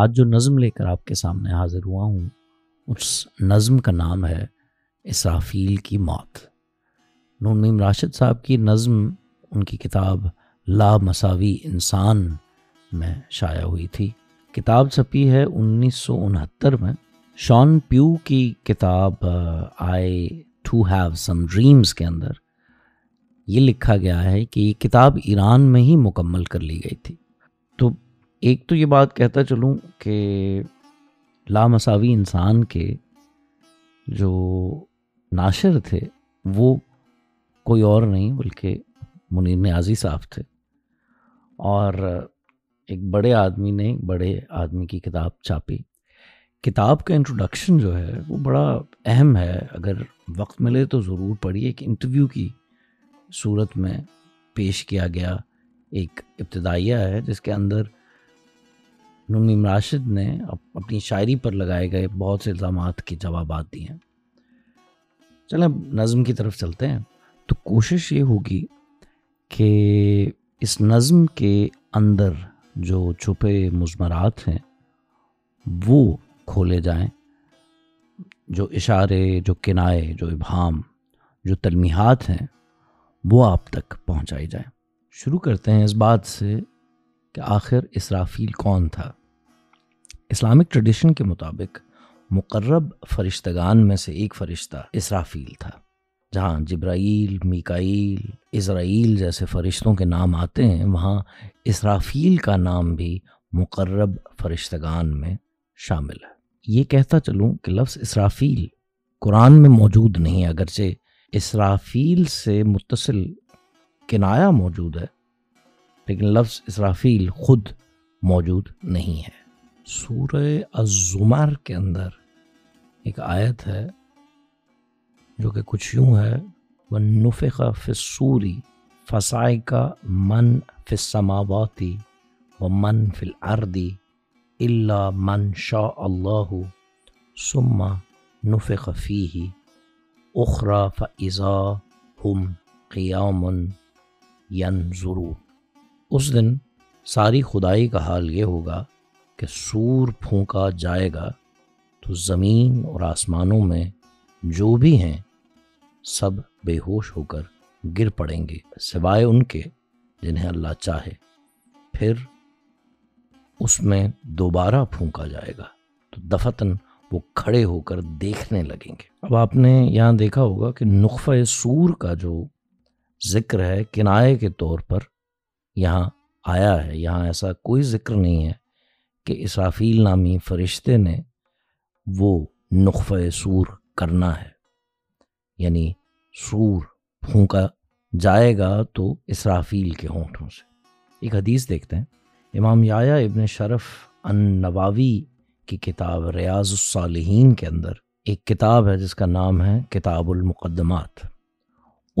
آج جو نظم لے کر آپ کے سامنے حاضر ہوا ہوں اس نظم کا نام ہے اسرافیل کی موت نون میم راشد صاحب کی نظم ان کی کتاب لا مساوی انسان میں شائع ہوئی تھی کتاب چھپی ہے انیس سو انہتر میں شان پیو کی کتاب I too have some dreams کے اندر یہ لکھا گیا ہے کہ یہ کتاب ایران میں ہی مکمل کر لی گئی تھی ایک تو یہ بات کہتا چلوں کہ لامساوی انسان کے جو ناشر تھے وہ کوئی اور نہیں بلکہ منیر نیازی صاحب تھے اور ایک بڑے آدمی نے ایک بڑے آدمی کی کتاب چھاپی کتاب کا انٹروڈکشن جو ہے وہ بڑا اہم ہے اگر وقت ملے تو ضرور پڑھیے ایک انٹرویو کی صورت میں پیش کیا گیا ایک ابتدائیہ ہے جس کے اندر نمیم راشد نے اپنی شاعری پر لگائے گئے بہت سے الزامات کے جوابات دی ہیں چلیں اب نظم کی طرف چلتے ہیں تو کوشش یہ ہوگی کہ اس نظم کے اندر جو چھپے مضمرات ہیں وہ کھولے جائیں جو اشارے جو کنائے جو ابہام جو تلمیحات ہیں وہ آپ تک پہنچائی جائیں شروع کرتے ہیں اس بات سے کہ آخر اسرافیل کون تھا اسلامک ٹریڈیشن کے مطابق مقرب فرشتگان میں سے ایک فرشتہ اسرافیل تھا جہاں جبرائیل میکائیل اسرائیل جیسے فرشتوں کے نام آتے ہیں وہاں اسرافیل کا نام بھی مقرب فرشتگان میں شامل ہے یہ کہتا چلوں کہ لفظ اسرافیل قرآن میں موجود نہیں اگرچہ اسرافیل سے متصل کنایا موجود ہے لیکن لفظ اسرافیل خود موجود نہیں ہے سورہ الزمر کے اندر ایک آیت ہے جو کہ کچھ یوں ہے وہ فصوری فسائے کا من فِِِِِِِِِِ و من فلعردی اللہ من شاء اللہ نفق فیہ اخرا فضا ہم قیام یَ اس دن ساری خدائی کا حال یہ ہوگا کہ سور پھونکا جائے گا تو زمین اور آسمانوں میں جو بھی ہیں سب بے ہوش ہو کر گر پڑیں گے سوائے ان کے جنہیں اللہ چاہے پھر اس میں دوبارہ پھونکا جائے گا تو دفتن وہ کھڑے ہو کر دیکھنے لگیں گے اب آپ نے یہاں دیکھا ہوگا کہ نقفہ سور کا جو ذکر ہے کنائے کے طور پر یہاں آیا ہے یہاں ایسا کوئی ذکر نہیں ہے کہ اسافیل نامی فرشتے نے وہ نقفۂ سور کرنا ہے یعنی سور پھونکا جائے گا تو اسرافیل کے ہونٹوں سے ایک حدیث دیکھتے ہیں امام یایا ابن شرف ان نواوی کی کتاب ریاض الصالحین کے اندر ایک کتاب ہے جس کا نام ہے کتاب المقدمات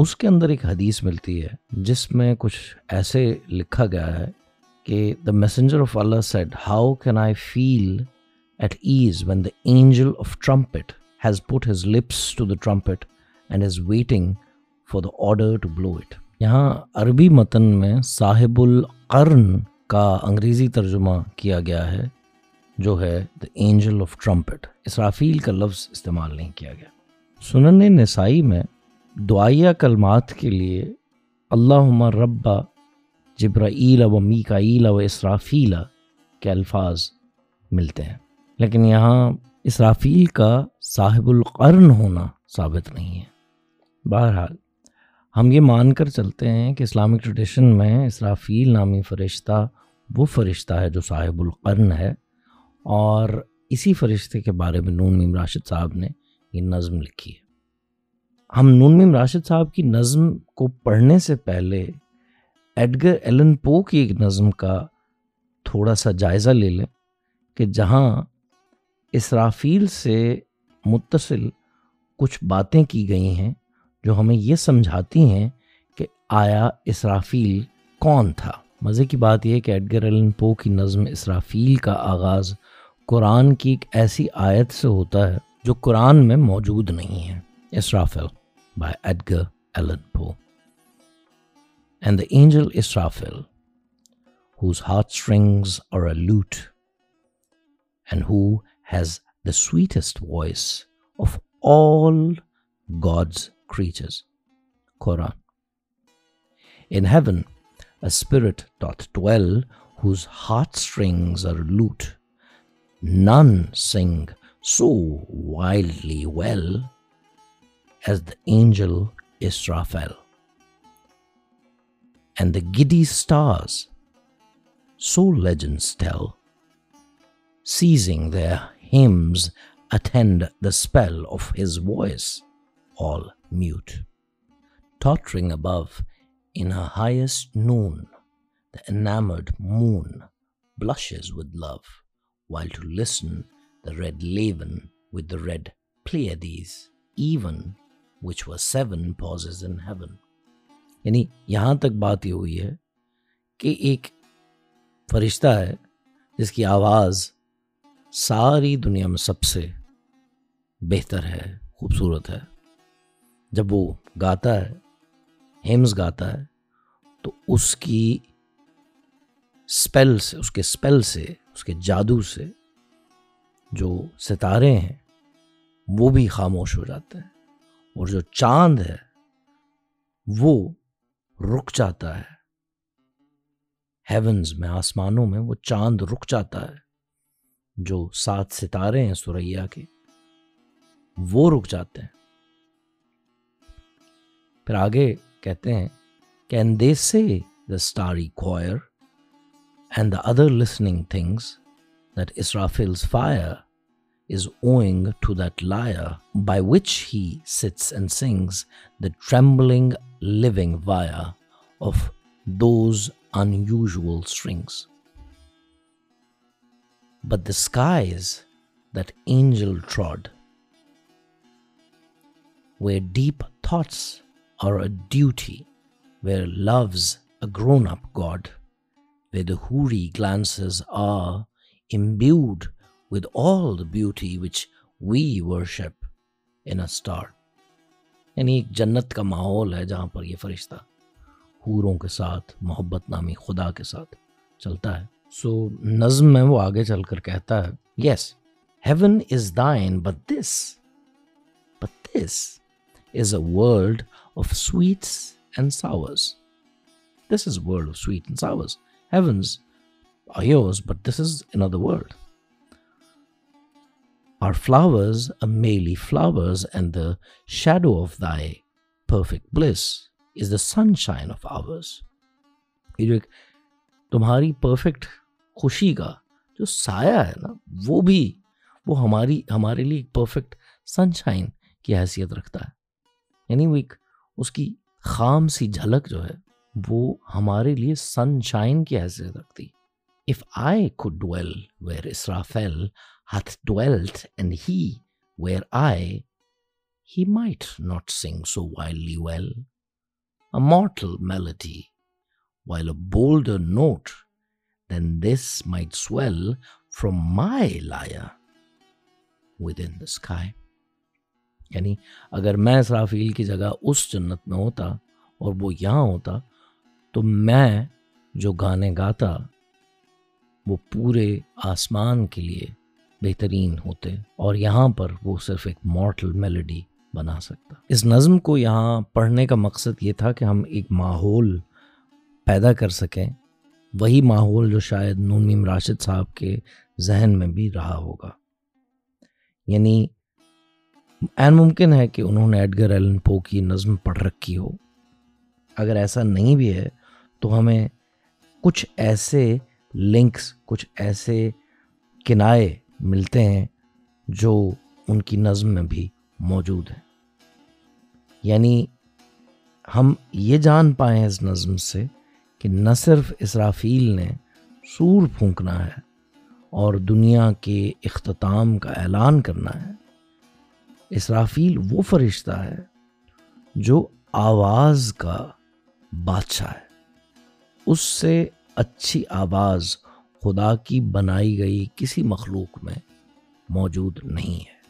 اس کے اندر ایک حدیث ملتی ہے جس میں کچھ ایسے لکھا گیا ہے کہ the messenger of Allah said how can I feel at ease when the angel of trumpet has put his lips to the trumpet and is waiting for the order یہاں عربی متن میں صاحب القرن کا انگریزی ترجمہ کیا گیا ہے جو ہے دا اینجل آف ٹرمپٹ اسرافیل کا لفظ استعمال نہیں کیا گیا سنن نسائی میں دعائیہ کلمات کے لیے اللہ رب جبرائیل و میکائیل و اسرافیل کے الفاظ ملتے ہیں لیکن یہاں اسرافیل کا صاحب القرن ہونا ثابت نہیں ہے بہرحال ہم یہ مان کر چلتے ہیں کہ اسلامک ٹریڈیشن میں اسرافیل نامی فرشتہ وہ فرشتہ ہے جو صاحب القرن ہے اور اسی فرشتے کے بارے میں نون میم راشد صاحب نے یہ نظم لکھی ہے ہم نون میم راشد صاحب کی نظم کو پڑھنے سے پہلے ایڈگر ایلن پو کی ایک نظم کا تھوڑا سا جائزہ لے لیں کہ جہاں اسرافیل سے متصل کچھ باتیں کی گئی ہیں جو ہمیں یہ سمجھاتی ہیں کہ آیا اسرافیل کون تھا مزے کی بات یہ کہ ایڈگر ایلن پو کی نظم اسرافیل کا آغاز قرآن کی ایک ایسی آیت سے ہوتا ہے جو قرآن میں موجود نہیں ہے Israfel by Edgar Allan Poe and the angel Israfil, whose heartstrings are a lute, and who has the sweetest voice of all God's creatures. Quran. In heaven, a spirit doth dwell, whose heartstrings are lute. None sing so wildly well as the angel Israfil and the giddy stars, so legends tell, seizing their hymns, attend the spell of his voice, all mute. Tottering above, in her highest noon, the enamored moon blushes with love, while to listen the red Laven with the red Pleiades, even which were seven pauses in heaven. یعنی یہاں تک بات یہ ہوئی ہے کہ ایک فرشتہ ہے جس کی آواز ساری دنیا میں سب سے بہتر ہے خوبصورت ہے جب وہ گاتا ہے ہیمز گاتا ہے تو اس کی سپیل سے اس کے سپیل سے اس کے جادو سے جو ستارے ہیں وہ بھی خاموش ہو جاتے ہیں اور جو چاند ہے وہ رک جاتا ہے ہیونز میں آسمانوں میں وہ چاند رک جاتا ہے جو سات ستارے ہیں سوریا کے وہ رک جاتے ہیں پھر آگے کہتے ہیں can they say the starry and the other listening things that Israfel's fire by which he sits and sings the trembling lyre of those unusual sung but the skies that angel trod weep thoughts are duty where love's a grown up God we glances imbued with all with all beauty which we were star یعنی ایک جنت کا ماحول ہے جہاں پر یہ فرشتہ حوروں کے ساتھ محبت نامی خدا کے ساتھ چلتا ہے سو so, نظم میں وہ آگے چل کر کہتا ہے yes heaven is thine but this but this is a world of sweets and sours this is world of sweet and sours heavens but this is in other world are flowers are merely flowers, and the shadow of thy perfect bliss is the sunshine of ours. یہ جو ایک تمہاری perfect خوشی کا جو سایہ ہے نا وہ بھی وہ ہماری ہمارے لیے ایک پرفیکٹ سنشائن کی حیثیت رکھتا ہے یعنی وہ ایک اس کی خام سی جھلک جو ہے وہ ہمارے لیے سن شائن کی حیثیت رکھتی if I could where Israfel hath dwelt, and he, were I, he might not sing so wildly well a mortal melody, while a bolder note than this might swell from my lyre within the sky. یعنی اگر میں اسرافیل کی جگہ اس جنت میں ہوتا اور وہ یہاں ہوتا تو میں جو گانے گاتا وہ پورے آسمان کے لیے بہترین ہوتے اور یہاں پر وہ صرف ایک مورٹل میلوڈی بنا سکتا اس نظم کو یہاں پڑھنے کا مقصد یہ تھا کہ ہم ایک ماحول پیدا کر سکیں وہی ماحول جو شاید نورمیم راشد صاحب کے ذہن میں بھی رہا ہوگا یعنی این ممکن ہے کہ انہوں نے ایڈگر ایلن پو کی نظم پڑھ رکھی ہو اگر ایسا نہیں بھی ہے تو ہمیں کچھ ایسے لنکس کچھ ایسے کنائے ملتے ہیں جو ان کی نظم میں بھی موجود ہیں یعنی ہم یہ جان پائیں اس نظم سے کہ نہ صرف اسرافیل نے سور پھونکنا ہے اور دنیا کے اختتام کا اعلان کرنا ہے اسرافیل وہ فرشتہ ہے جو آواز کا بادشاہ ہے اس سے اچھی آواز خدا کی بنائی گئی کسی مخلوق میں موجود نہیں ہے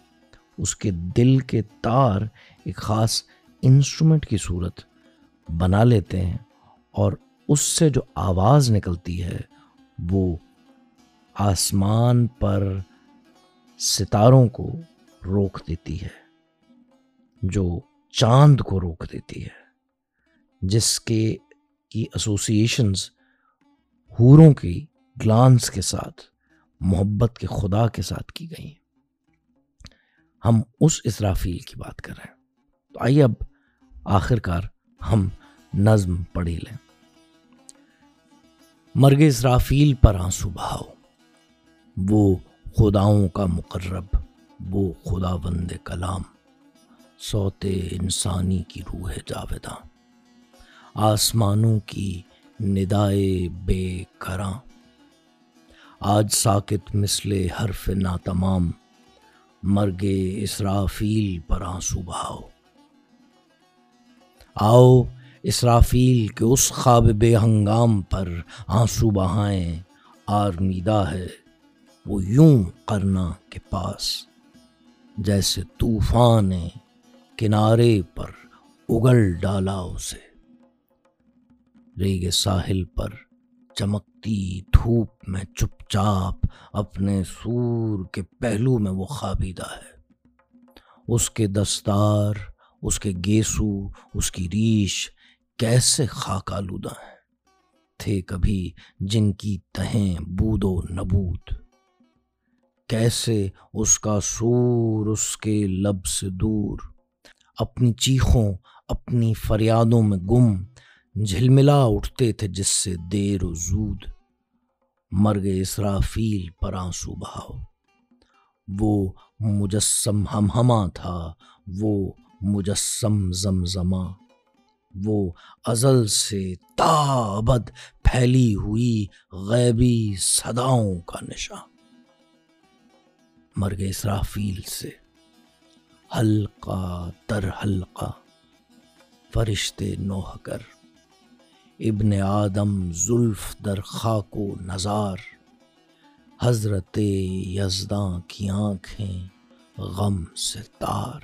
اس کے دل کے تار ایک خاص انسٹرومنٹ کی صورت بنا لیتے ہیں اور اس سے جو آواز نکلتی ہے وہ آسمان پر ستاروں کو روک دیتی ہے جو چاند کو روک دیتی ہے جس کے کی ایسوسیشنز حوروں کی گلانس کے ساتھ محبت کے خدا کے ساتھ کی گئی ہم اس اسرافیل کی بات کر رہے ہیں تو آئیے اب آخر کار ہم نظم پڑھی لیں مرگ اسرافیل پر آنسو بہاؤ وہ خداؤں کا مقرب وہ خدا بند کلام سوتے انسانی کی روح جاویداں آسمانوں کی ندائے بے کراں آج ساکت مثل حرف ناتمام تمام گئے اسرافیل پر آنسو بہاؤ آؤ اسرافیل کے اس خواب بے ہنگام پر آنسو بہائیں آرمیدہ ہے وہ یوں کرنا کے پاس جیسے طوفان نے کنارے پر اگل ڈالا اسے ریگ ساحل پر چمکتی دھوپ میں چپ چاپ اپنے سور کے پہلو میں وہ خابیدہ دستار اس کے گیسو اس کی ریش کیسے آلودہ ہیں تھے کبھی جن کی تہیں بودو نبود کیسے اس کا سور اس کے لب سے دور اپنی چیخوں اپنی فریادوں میں گم جھل ملا اٹھتے تھے جس سے دیر و مر مرگ اسرافیل پر آنسو بہاؤ وہ مجسم ہم ہما تھا وہ مجسم زمزماں وہ ازل سے تابد پھیلی ہوئی غیبی صداؤں کا نشاں مرگ اسرافیل سے ہلکا تر ہلکا فرشتے نوہ کر ابن آدم زلف در خاک و نظار حضرت یزداں کی آنکھیں غم سے تار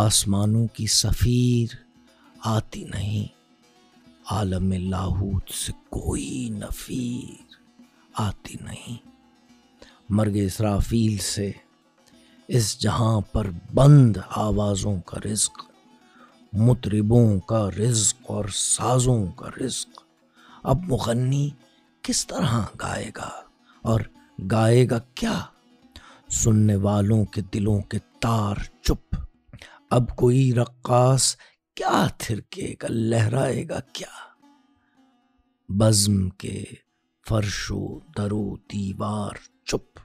آسمانوں کی سفیر آتی نہیں عالم لاہوت سے کوئی نفیر آتی نہیں مرگ اسرافیل سے اس جہاں پر بند آوازوں کا رزق مطربوں کا رزق اور سازوں کا رزق اب مغنی کس طرح گائے گا اور گائے گا کیا سننے والوں کے دلوں کے تار چپ اب کوئی رقاص کیا تھرکے گا لہرائے گا کیا بزم کے فرش و درو دیوار چپ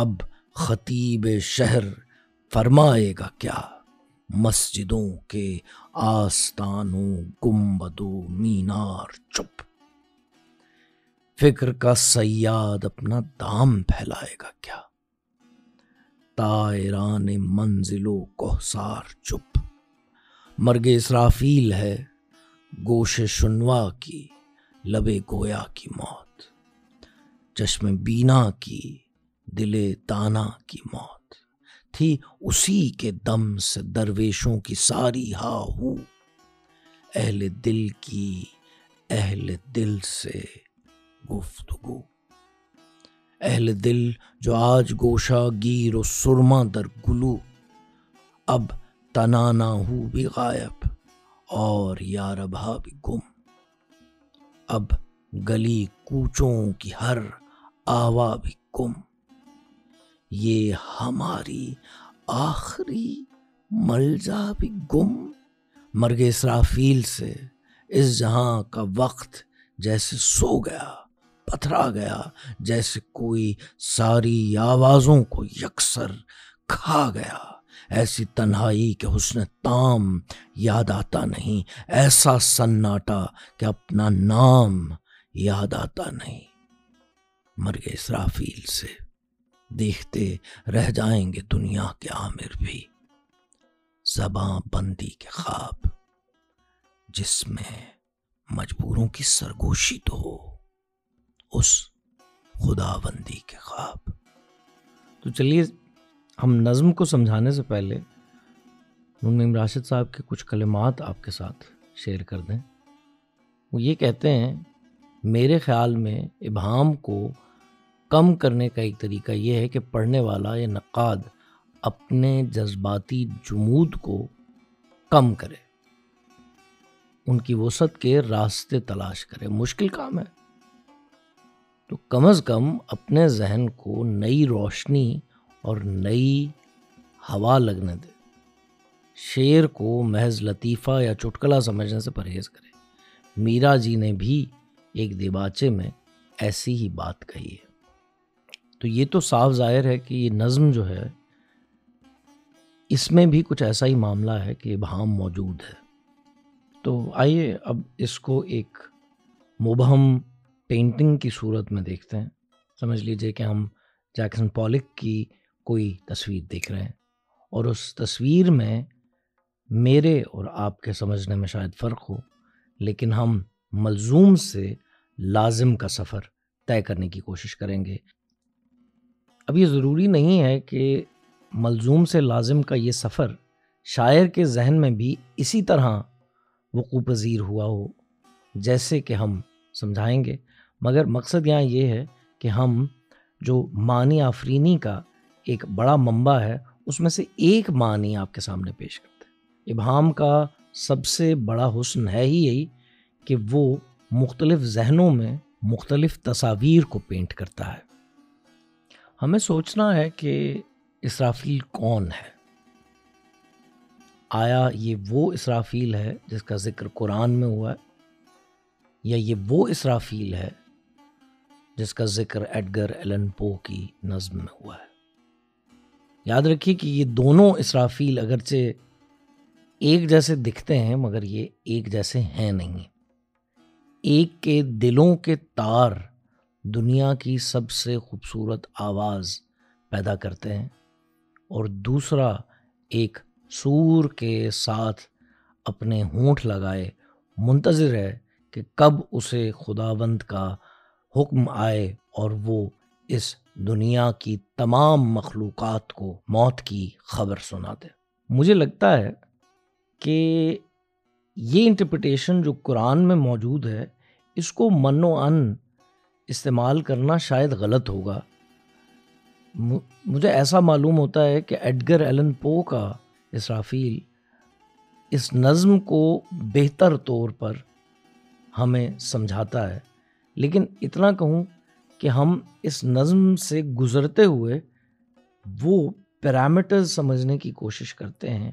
اب خطیب شہر فرمائے گا کیا مسجدوں کے آستانوں گمبدو مینار چپ فکر کا سیاد اپنا دام پھیلائے گا کیا تائران منزلوں کوسار چپ مرگ اسرافیل ہے گوش شنوا کی لبے گویا کی موت چشم بینا کی دل تانا کی موت تھی اسی کے دم سے درویشوں کی ساری ہا ہو اہل دل کی اہل دل سے گفتگو اہل دل جو آج گوشا گیر و سرما در گلو اب تنانا ہو بھی غائب اور یار بھا ہاں بھی گم اب گلی کوچوں کی ہر آوا بھی گم یہ ہماری آخری ملزا بھی گم مرگ اسرافیل سے اس جہاں کا وقت جیسے سو گیا پتھرا گیا جیسے کوئی ساری آوازوں کو یکسر کھا گیا ایسی تنہائی کے حسن تام یاد آتا نہیں ایسا سناٹا کہ اپنا نام یاد آتا نہیں مرگ اسرافیل سے دیکھتے رہ جائیں گے دنیا کے عامر بھی زباں بندی کے خواب جس میں مجبوروں کی سرگوشی تو ہو اس خدا بندی کے خواب تو چلیے ہم نظم کو سمجھانے سے پہلے ان راشد صاحب کے کچھ کلمات آپ کے ساتھ شیئر کر دیں وہ یہ کہتے ہیں میرے خیال میں ابہام کو کم کرنے کا ایک طریقہ یہ ہے کہ پڑھنے والا یا نقاد اپنے جذباتی جمود کو کم کرے ان کی وسعت کے راستے تلاش کرے مشکل کام ہے تو کم از کم اپنے ذہن کو نئی روشنی اور نئی ہوا لگنے دے شعر کو محض لطیفہ یا چٹکلا سمجھنے سے پرہیز کرے میرا جی نے بھی ایک دیباچے میں ایسی ہی بات کہی ہے تو یہ تو صاف ظاہر ہے کہ یہ نظم جو ہے اس میں بھی کچھ ایسا ہی معاملہ ہے کہ ابہام موجود ہے تو آئیے اب اس کو ایک مبہم پینٹنگ کی صورت میں دیکھتے ہیں سمجھ لیجئے کہ ہم جیکسن پولک کی کوئی تصویر دیکھ رہے ہیں اور اس تصویر میں میرے اور آپ کے سمجھنے میں شاید فرق ہو لیکن ہم ملزوم سے لازم کا سفر طے کرنے کی کوشش کریں گے اب یہ ضروری نہیں ہے کہ ملزوم سے لازم کا یہ سفر شاعر کے ذہن میں بھی اسی طرح وقوع پذیر ہوا ہو جیسے کہ ہم سمجھائیں گے مگر مقصد یہاں یہ ہے کہ ہم جو معنی آفرینی کا ایک بڑا منبع ہے اس میں سے ایک معنی آپ کے سامنے پیش کرتے ہیں ابہام کا سب سے بڑا حسن ہے ہی یہی کہ وہ مختلف ذہنوں میں مختلف تصاویر کو پینٹ کرتا ہے ہمیں سوچنا ہے کہ اسرافیل کون ہے آیا یہ وہ اسرافیل ہے جس کا ذکر قرآن میں ہوا ہے یا یہ وہ اسرافیل ہے جس کا ذکر ایڈگر ایلن پو کی نظم میں ہوا ہے یاد رکھیے کہ یہ دونوں اسرافیل اگرچہ ایک جیسے دکھتے ہیں مگر یہ ایک جیسے ہیں نہیں ایک کے دلوں کے تار دنیا کی سب سے خوبصورت آواز پیدا کرتے ہیں اور دوسرا ایک سور کے ساتھ اپنے ہونٹ لگائے منتظر ہے کہ کب اسے خداوند کا حکم آئے اور وہ اس دنیا کی تمام مخلوقات کو موت کی خبر سنا دے مجھے لگتا ہے کہ یہ انٹرپٹیشن جو قرآن میں موجود ہے اس کو من و ان استعمال کرنا شاید غلط ہوگا مجھے ایسا معلوم ہوتا ہے کہ ایڈگر ایلن پو کا اسرافیل اس نظم کو بہتر طور پر ہمیں سمجھاتا ہے لیکن اتنا کہوں کہ ہم اس نظم سے گزرتے ہوئے وہ پیرامیٹرز سمجھنے کی کوشش کرتے ہیں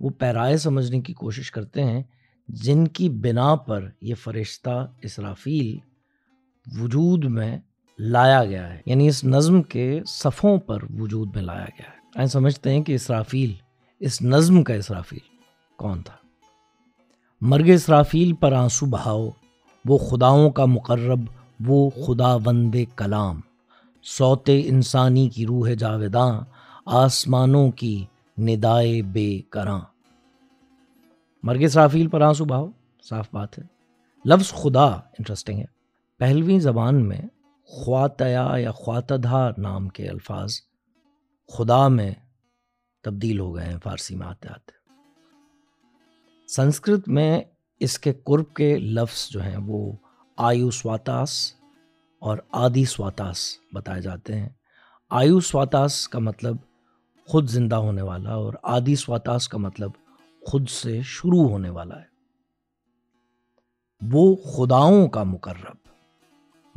وہ پیرائے سمجھنے کی کوشش کرتے ہیں جن کی بنا پر یہ فرشتہ اسرافیل وجود میں لایا گیا ہے یعنی اس نظم کے صفوں پر وجود میں لایا گیا ہے آئیں سمجھتے ہیں کہ اسرافیل اس نظم کا اسرافیل کون تھا مرگ اسرافیل پر آنسو بہاؤ وہ خداؤں کا مقرب وہ خدا وند کلام سوتے انسانی کی روح جاویداں آسمانوں کی ندائے بے کراں مرگ اسرافیل پر آنسو بہاؤ صاف بات ہے لفظ خدا انٹرسٹنگ ہے پہلوی زبان میں خواتیا یا خواتدھا نام کے الفاظ خدا میں تبدیل ہو گئے ہیں فارسی میں آتے آتے سنسکرت میں اس کے قرب کے لفظ جو ہیں وہ آیو سواتاس اور آدی سواتاس بتائے جاتے ہیں آیو سواتاس کا مطلب خود زندہ ہونے والا اور آدی سواتاس کا مطلب خود سے شروع ہونے والا ہے وہ خداؤں کا مقرب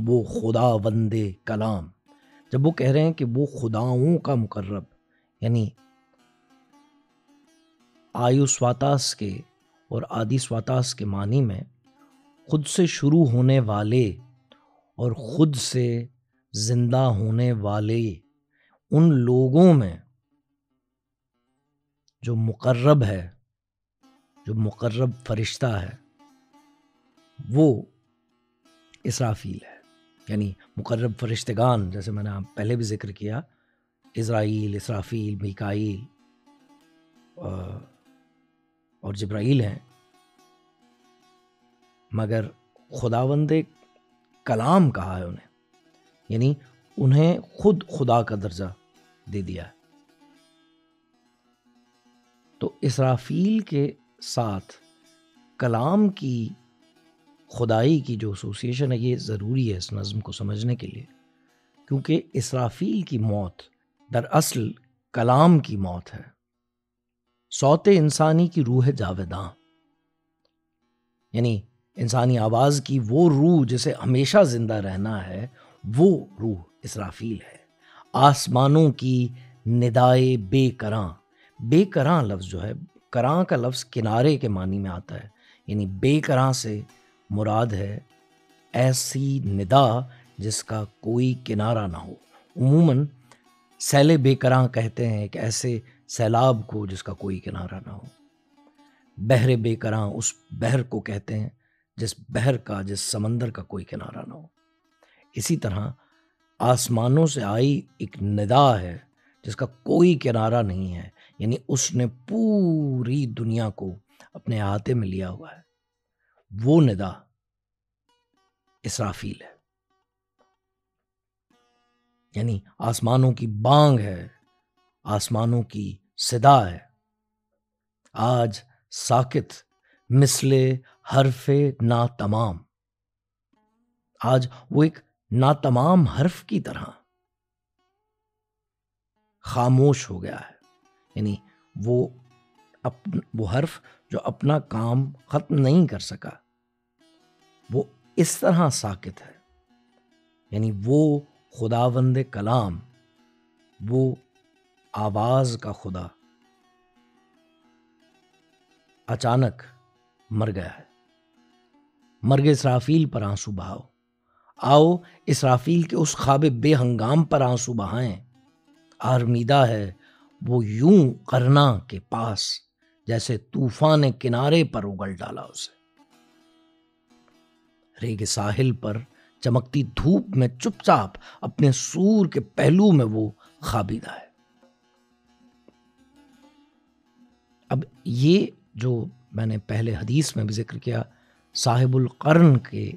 وہ خدا وند کلام جب وہ کہہ رہے ہیں کہ وہ خداؤں کا مقرب یعنی آیو سواتاس کے اور آدی سواتاس کے معنی میں خود سے شروع ہونے والے اور خود سے زندہ ہونے والے ان لوگوں میں جو مقرب ہے جو مقرب فرشتہ ہے وہ اسرافیل ہے یعنی مقرب فرشتگان جیسے میں نے پہلے بھی ذکر کیا اسرائیل اسرافیل میکائیل اور جبرائیل ہیں مگر خداوند کلام کہا ہے انہیں یعنی انہیں خود خدا کا درجہ دے دیا ہے تو اسرافیل کے ساتھ کلام کی خدائی کی جو ایسوسیشن ہے یہ ضروری ہے اس نظم کو سمجھنے کے لیے کیونکہ اسرافیل کی موت در اصل کلام کی موت ہے سوتے انسانی کی روح جاویداں یعنی انسانی آواز کی وہ روح جسے ہمیشہ زندہ رہنا ہے وہ روح اسرافیل ہے آسمانوں کی ندائے بے کراں بے کراں لفظ جو ہے کراں کا لفظ کنارے کے معنی میں آتا ہے یعنی بے کراں سے مراد ہے ایسی ندا جس کا کوئی کنارہ نہ ہو عموماً سیل بے کراں کہتے ہیں ایک ایسے سیلاب کو جس کا کوئی کنارہ نہ ہو بحر بے کراں اس بحر کو کہتے ہیں جس بحر کا جس سمندر کا کوئی کنارہ نہ ہو اسی طرح آسمانوں سے آئی ایک ندا ہے جس کا کوئی کنارہ نہیں ہے یعنی اس نے پوری دنیا کو اپنے احاطے میں لیا ہوا ہے وہ ندا اسرافیل ہے یعنی آسمانوں کی بانگ ہے آسمانوں کی صدا ہے آج ساکت مثل حرف نا تمام آج وہ ایک ناتمام حرف کی طرح خاموش ہو گیا ہے یعنی وہ وہ حرف جو اپنا کام ختم نہیں کر سکا وہ اس طرح ساکت ہے یعنی وہ خداوند کلام وہ آواز کا خدا اچانک مر گیا ہے مر گئے پر آنسو بہاؤ آؤ اسرافیل کے اس خواب بے ہنگام پر آنسو بہائیں آرمیدہ ہے وہ یوں کرنا کے پاس جیسے طوفان نے کنارے پر اگل ڈالا اسے ریگ ساحل پر چمکتی دھوپ میں چپ چاپ اپنے سور کے پہلو میں وہ خابیدہ ہے اب یہ جو میں نے پہلے حدیث میں بھی ذکر کیا صاحب القرن کے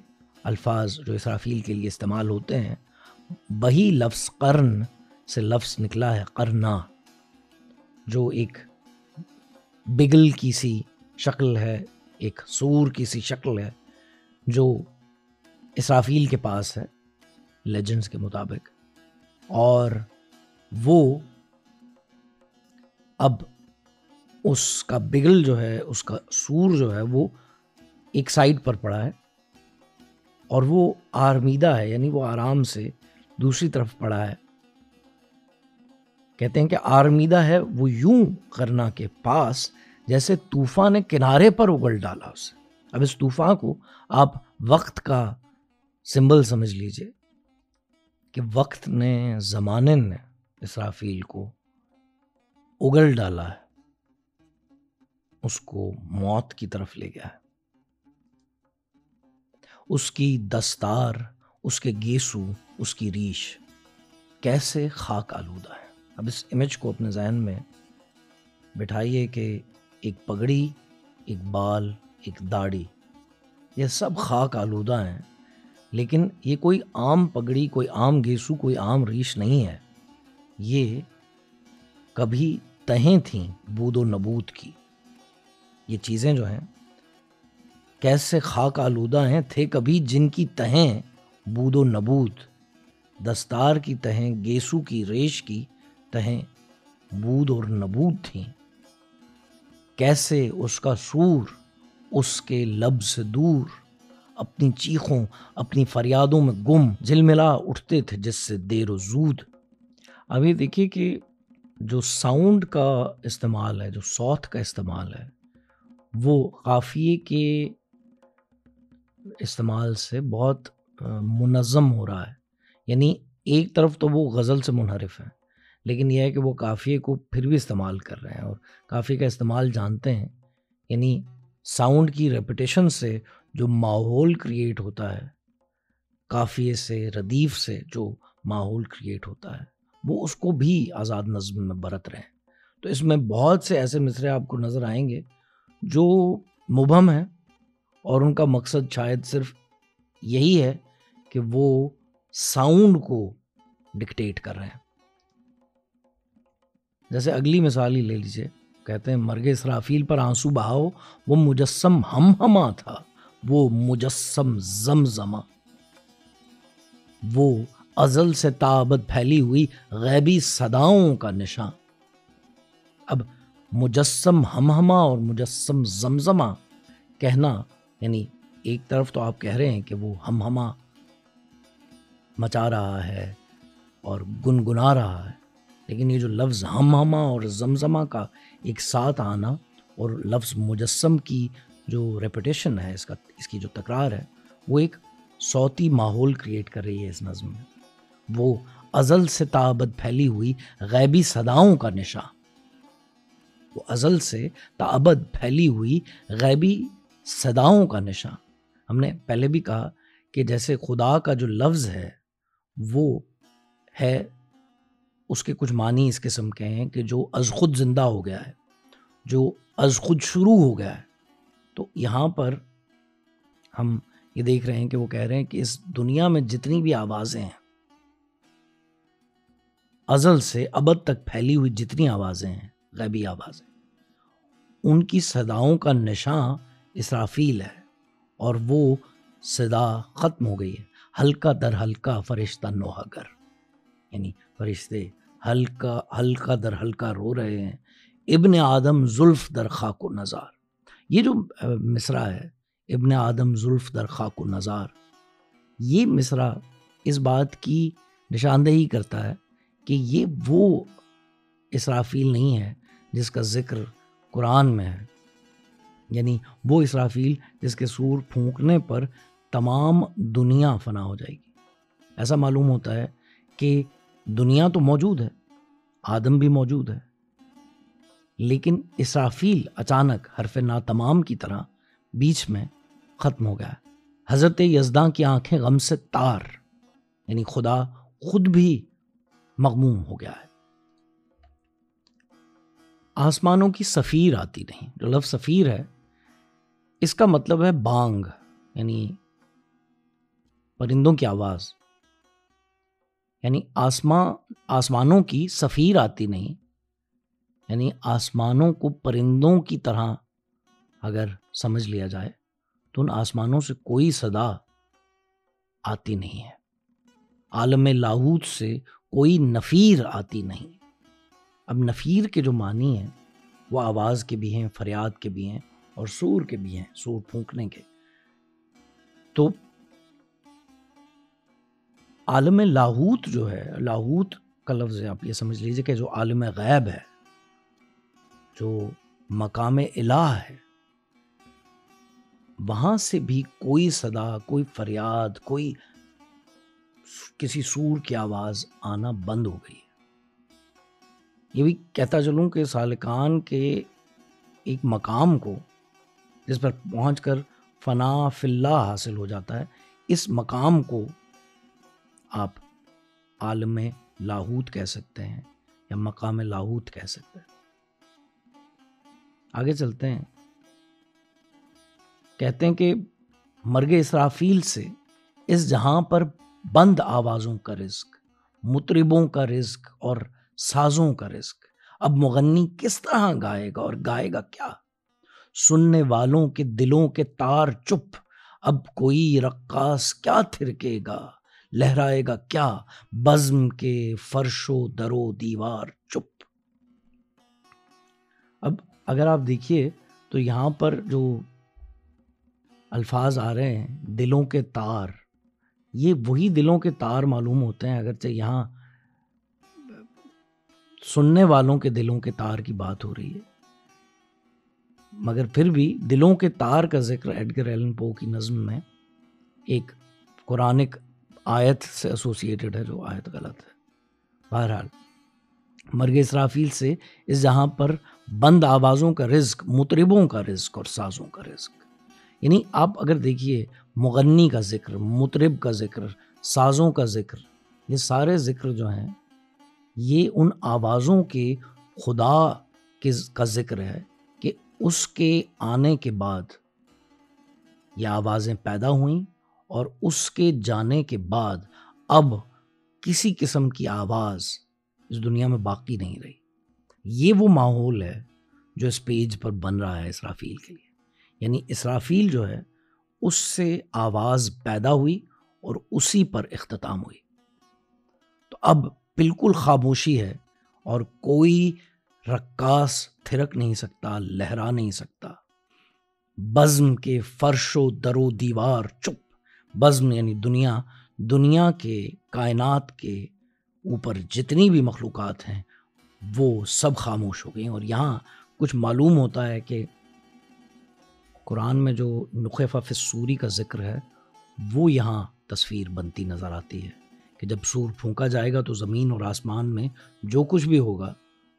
الفاظ جو اسرافیل کے لیے استعمال ہوتے ہیں بہی لفظ قرن سے لفظ نکلا ہے قرنا جو ایک بگل کی سی شکل ہے ایک سور کی سی شکل ہے جو اسرافیل کے پاس ہے لیجنڈز کے مطابق اور وہ اب اس کا بگل جو ہے اس کا سور جو ہے وہ ایک سائڈ پر پڑا ہے اور وہ آرمیدہ ہے یعنی وہ آرام سے دوسری طرف پڑا ہے کہتے ہیں کہ آرمیدہ ہے وہ یوں کرنا کے پاس جیسے طوفان نے کنارے پر اگل ڈالا اسے اب اس طوفان کو آپ وقت کا سمبل سمجھ لیجئے کہ وقت نے زمانے نے اسرافیل کو اگل ڈالا ہے اس کو موت کی طرف لے گیا ہے اس کی دستار اس کے گیسو اس کی ریش کیسے خاک آلودہ ہے اب اس امیج کو اپنے ذہن میں بٹھائیے کہ ایک پگڑی ایک بال ایک داڑھی یہ سب خاک آلودہ ہیں لیکن یہ کوئی عام پگڑی کوئی عام گیسو کوئی عام ریش نہیں ہے یہ کبھی تہیں تھیں بود و نبوت کی یہ چیزیں جو ہیں کیسے خاک آلودہ ہیں تھے کبھی جن کی تہیں بود و نبوت دستار کی تہیں گیسو کی ریش کی تہیں بود اور نبود تھیں کیسے اس کا سور اس کے لب سے دور اپنی چیخوں اپنی فریادوں میں گم جل ملا اٹھتے تھے جس سے دیر و زود اب یہ دیکھیے کہ جو ساؤنڈ کا استعمال ہے جو ساتھ کا استعمال ہے وہ قافیے کے استعمال سے بہت منظم ہو رہا ہے یعنی ایک طرف تو وہ غزل سے منحرف ہیں لیکن یہ ہے کہ وہ کافی کو پھر بھی استعمال کر رہے ہیں اور کافی کا استعمال جانتے ہیں یعنی ساؤنڈ کی ریپٹیشن سے جو ماحول کریٹ ہوتا ہے کافیے سے ردیف سے جو ماحول کریٹ ہوتا ہے وہ اس کو بھی آزاد نظم میں برت رہے ہیں تو اس میں بہت سے ایسے مصرے آپ کو نظر آئیں گے جو مبہم ہیں اور ان کا مقصد شاید صرف یہی ہے کہ وہ ساؤنڈ کو ڈکٹیٹ کر رہے ہیں جیسے اگلی مثال ہی لے لیجیے کہتے ہیں مرگ اسرافیل پر آنسو بہاؤ وہ مجسم ہم ہما تھا وہ مجسم زما وہ ازل سے تابت پھیلی ہوئی غیبی صداؤں کا نشان اب مجسم ہم ہما اور مجسم زمزمہ کہنا یعنی ایک طرف تو آپ کہہ رہے ہیں کہ وہ ہم ہما مچا رہا ہے اور گنگنا رہا ہے لیکن یہ جو لفظ ہم اور زمزمہ کا ایک ساتھ آنا اور لفظ مجسم کی جو ریپوٹیشن ہے اس کا اس کی جو تکرار ہے وہ ایک صوتی ماحول کریٹ کر رہی ہے اس نظم میں وہ ازل سے تابد پھیلی ہوئی غیبی صداؤں کا نشاں وہ ازل سے تابد پھیلی ہوئی غیبی صداؤں کا نشاں ہم نے پہلے بھی کہا کہ جیسے خدا کا جو لفظ ہے وہ ہے اس کے کچھ معنی اس قسم کے ہیں کہ جو از خود زندہ ہو گیا ہے جو از خود شروع ہو گیا ہے تو یہاں پر ہم یہ دیکھ رہے ہیں کہ وہ کہہ رہے ہیں کہ اس دنیا میں جتنی بھی آوازیں ہیں ازل سے ابد تک پھیلی ہوئی جتنی آوازیں ہیں غیبی آوازیں ان کی صداؤں کا نشاں اسرافیل ہے اور وہ صدا ختم ہو گئی ہے ہلکا در ہلکا فرشتہ نوحہ گر یعنی فرشتے ہلکا ہلکا در ہلکا رو رہے ہیں ابن آدم زلف در خاک و نظار یہ جو مصرع ہے ابن آدم زلف در خاک و نظار یہ مصرع اس بات کی نشاندہی کرتا ہے کہ یہ وہ اسرافیل نہیں ہے جس کا ذکر قرآن میں ہے یعنی وہ اسرافیل جس کے سور پھونکنے پر تمام دنیا فنا ہو جائے گی ایسا معلوم ہوتا ہے کہ دنیا تو موجود ہے آدم بھی موجود ہے لیکن اسرافیل اچانک حرف نا تمام کی طرح بیچ میں ختم ہو گیا حضرت یزدان کی آنکھیں غم سے تار یعنی خدا خود بھی مغموم ہو گیا ہے آسمانوں کی سفیر آتی نہیں جو لفظ سفیر ہے اس کا مطلب ہے بانگ یعنی پرندوں کی آواز یعنی آسماں آسمانوں کی سفیر آتی نہیں یعنی آسمانوں کو پرندوں کی طرح اگر سمجھ لیا جائے تو ان آسمانوں سے کوئی صدا آتی نہیں ہے عالم لاہوت سے کوئی نفیر آتی نہیں اب نفیر کے جو معنی ہیں وہ آواز کے بھی ہیں فریاد کے بھی ہیں اور سور کے بھی ہیں سور پھونکنے کے تو عالم لاہوت جو ہے لاہوت کا لفظ ہے آپ یہ سمجھ لیجئے کہ جو عالم غیب ہے جو مقام الہ ہے وہاں سے بھی کوئی صدا کوئی فریاد کوئی کسی سور کی آواز آنا بند ہو گئی ہے یہ بھی کہتا چلوں کہ سالکان کے ایک مقام کو جس پر پہنچ کر فنا فلّہ حاصل ہو جاتا ہے اس مقام کو آپ عالم لاہوت کہہ سکتے ہیں یا مقام لاہوت کہہ سکتے ہیں آگے چلتے ہیں کہتے ہیں کہ مرگ اسرافیل سے اس جہاں پر بند آوازوں کا رزق مطربوں کا رزق اور سازوں کا رزق اب مغنی کس طرح گائے گا اور گائے گا کیا سننے والوں کے دلوں کے تار چپ اب کوئی رقاص کیا تھرکے گا لہرائے گا کیا بزم کے فرش و درو دیوار چپ اب اگر آپ دیکھیے تو یہاں پر جو الفاظ آ رہے ہیں دلوں کے تار یہ وہی دلوں کے تار معلوم ہوتے ہیں اگرچہ یہاں سننے والوں کے دلوں کے تار کی بات ہو رہی ہے مگر پھر بھی دلوں کے تار کا ذکر ایڈگر ایلن پو کی نظم میں ایک قرآنک آیت سے ایسوسیٹڈ ہے جو آیت غلط ہے بہرحال مرگ اسرافیل سے اس جہاں پر بند آوازوں کا رزق مطربوں کا رزق اور سازوں کا رزق یعنی آپ اگر دیکھیے مغنی کا ذکر مطرب کا ذکر سازوں کا ذکر یہ سارے ذکر جو ہیں یہ ان آوازوں کے خدا کے کا ذکر ہے کہ اس کے آنے کے بعد یہ آوازیں پیدا ہوئیں اور اس کے جانے کے بعد اب کسی قسم کی آواز اس دنیا میں باقی نہیں رہی یہ وہ ماحول ہے جو اس پیج پر بن رہا ہے اسرافیل کے لیے یعنی اسرافیل جو ہے اس سے آواز پیدا ہوئی اور اسی پر اختتام ہوئی تو اب بالکل خاموشی ہے اور کوئی رکاس تھرک نہیں سکتا لہرا نہیں سکتا بزم کے فرش و در و دیوار چپ بزم یعنی دنیا دنیا کے کائنات کے اوپر جتنی بھی مخلوقات ہیں وہ سب خاموش ہو گئے ہیں اور یہاں کچھ معلوم ہوتا ہے کہ قرآن میں جو نقص سوری کا ذکر ہے وہ یہاں تصویر بنتی نظر آتی ہے کہ جب سور پھونکا جائے گا تو زمین اور آسمان میں جو کچھ بھی ہوگا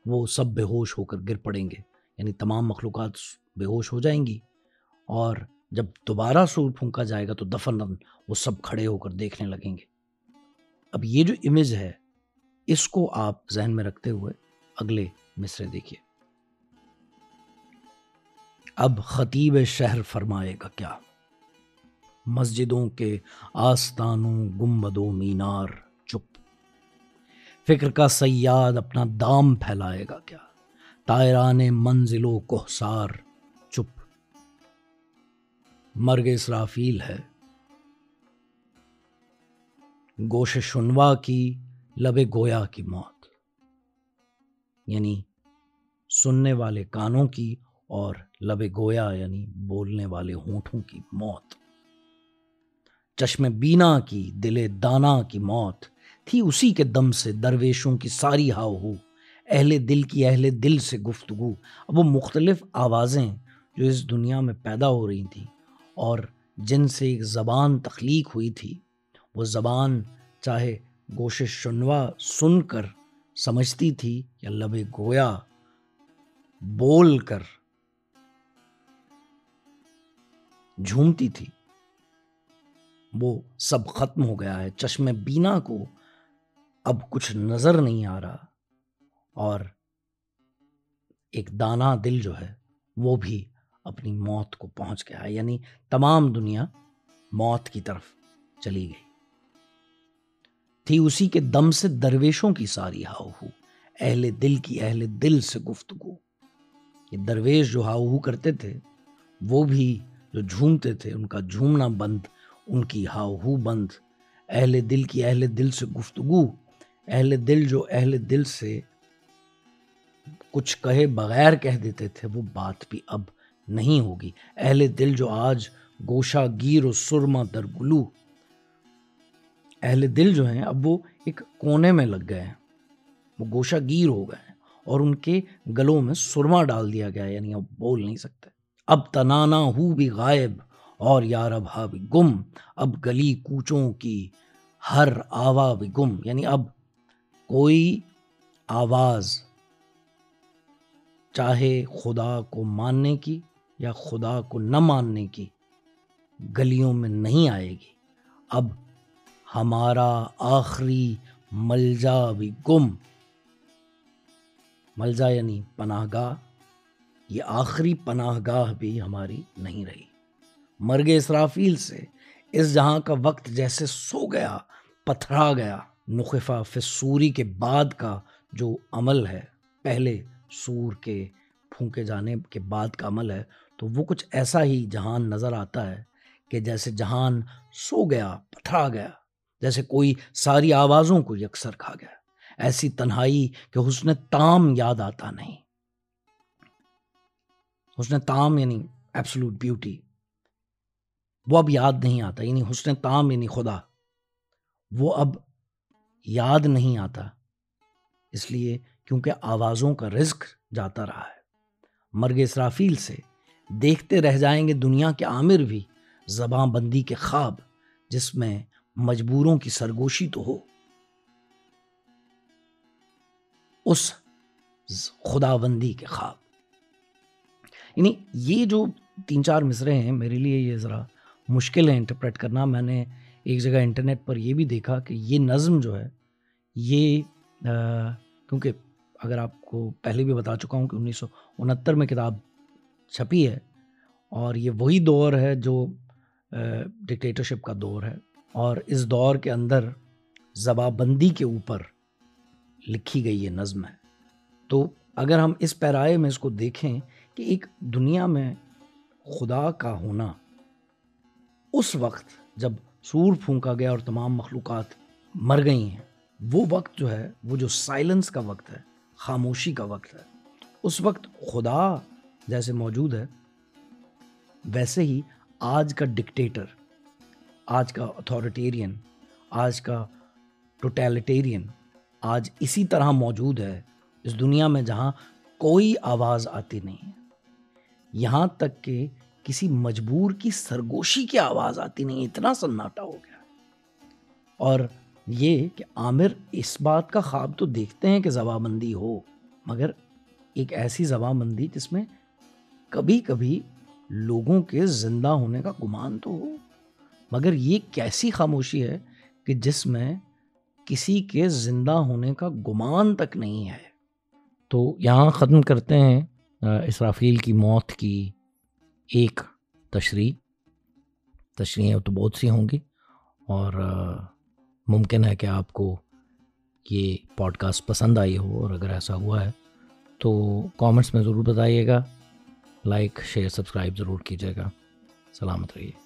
وہ سب بے ہوش ہو کر گر پڑیں گے یعنی تمام مخلوقات بے ہوش ہو جائیں گی اور جب دوبارہ سور پھونکا جائے گا تو دفن وہ سب کھڑے ہو کر دیکھنے لگیں گے اب یہ جو امیج ہے اس کو آپ ذہن میں رکھتے ہوئے اگلے مصرے دیکھیے اب خطیب شہر فرمائے گا کیا مسجدوں کے آستانوں گمبدوں مینار چپ فکر کا سیاد اپنا دام پھیلائے گا کیا تائران منزلوں کو سار مرگ اسرافیل ہے گوش شنوا کی لب گویا کی موت یعنی سننے والے کانوں کی اور لب گویا یعنی بولنے والے ہونٹوں کی موت چشم بینا کی دل دانا کی موت تھی اسی کے دم سے درویشوں کی ساری ہاؤ ہو اہل دل کی اہل دل سے گفتگو اب وہ مختلف آوازیں جو اس دنیا میں پیدا ہو رہی تھیں اور جن سے ایک زبان تخلیق ہوئی تھی وہ زبان چاہے گوش شنوا سن کر سمجھتی تھی یا لب گویا بول کر جھومتی تھی وہ سب ختم ہو گیا ہے چشم بینا کو اب کچھ نظر نہیں آ رہا اور ایک دانا دل جو ہے وہ بھی اپنی موت کو پہنچ گیا یعنی تمام دنیا موت کی طرف چلی گئی تھی اسی کے دم سے درویشوں کی ساری ہاؤ اہل دل کی اہل دل سے گفتگو یہ درویش جو ہاؤ کرتے تھے وہ بھی جو جھومتے تھے ان کا جھومنا بند ان کی ہا ہو بند اہل دل کی اہل دل سے گفتگو اہل دل جو اہل دل سے کچھ کہے بغیر کہہ دیتے تھے وہ بات بھی اب نہیں ہوگی اہل دل جو آج گوشہ گیر و سرما درگلو اہل دل جو ہیں اب وہ ایک کونے میں لگ گئے ہیں وہ گوشہ گیر ہو گئے ہیں اور ان کے گلوں میں سرما ڈال دیا گیا ہے یعنی اب بول نہیں سکتے اب تنانا ہو بھی غائب اور یار ہا بھی گم اب گلی کوچوں کی ہر آوا بھی گم یعنی اب کوئی آواز چاہے خدا کو ماننے کی یا خدا کو نہ ماننے کی گلیوں میں نہیں آئے گی اب ہمارا آخری ملجا بھی گم ملجا یعنی پناہ گاہ یہ آخری پناہ گاہ بھی ہماری نہیں رہی مرگ اسرافیل سے اس جہاں کا وقت جیسے سو گیا پتھرا گیا نخفہ فصوری کے بعد کا جو عمل ہے پہلے سور کے پھونکے جانے کے بعد کا عمل ہے تو وہ کچھ ایسا ہی جہان نظر آتا ہے کہ جیسے جہان سو گیا پتھرا گیا جیسے کوئی ساری آوازوں کو یکسر کھا گیا ایسی تنہائی کہ حسن تام یاد آتا نہیں اس نے تام یعنی ایبسلوٹ بیوٹی وہ اب یاد نہیں آتا یعنی حسن تام یعنی خدا وہ اب یاد نہیں آتا اس لیے کیونکہ آوازوں کا رزق جاتا رہا ہے مرگ اسرافیل سے دیکھتے رہ جائیں گے دنیا کے عامر بھی زباں بندی کے خواب جس میں مجبوروں کی سرگوشی تو ہو اس خدا بندی کے خواب یعنی یہ جو تین چار مصرے ہیں میرے لیے یہ ذرا مشکل ہے انٹرپریٹ کرنا میں نے ایک جگہ انٹرنیٹ پر یہ بھی دیکھا کہ یہ نظم جو ہے یہ کیونکہ اگر آپ کو پہلے بھی بتا چکا ہوں کہ انیس سو انہتر میں کتاب چھپی ہے اور یہ وہی دور ہے جو ڈکٹیٹرشپ کا دور ہے اور اس دور کے اندر زباں بندی کے اوپر لکھی گئی یہ نظم ہے تو اگر ہم اس پیرائے میں اس کو دیکھیں کہ ایک دنیا میں خدا کا ہونا اس وقت جب سور پھونکا گیا اور تمام مخلوقات مر گئی ہیں وہ وقت جو ہے وہ جو سائلنس کا وقت ہے خاموشی کا وقت ہے اس وقت خدا جیسے موجود ہے ویسے ہی آج کا ڈکٹیٹر آج کا اتھارٹیرین آج کا ٹوٹیلیٹیرین آج اسی طرح موجود ہے اس دنیا میں جہاں کوئی آواز آتی نہیں یہاں تک کہ کسی مجبور کی سرگوشی کی آواز آتی نہیں اتنا سناٹا ہو گیا اور یہ کہ عامر اس بات کا خواب تو دیکھتے ہیں کہ زبابندی ہو مگر ایک ایسی زبابندی جس میں کبھی کبھی لوگوں کے زندہ ہونے کا گمان تو ہو مگر یہ کیسی خاموشی ہے کہ جس میں کسی کے زندہ ہونے کا گمان تک نہیں ہے تو یہاں ختم کرتے ہیں اسرافیل کی موت کی ایک تشریح تشریحیں تو بہت سی ہوں گی اور ممکن ہے کہ آپ کو یہ پوڈ کاسٹ پسند آئی ہو اور اگر ایسا ہوا ہے تو کامنٹس میں ضرور بتائیے گا لائک شیئر سبسکرائب ضرور کیجیے گا سلامت رہیے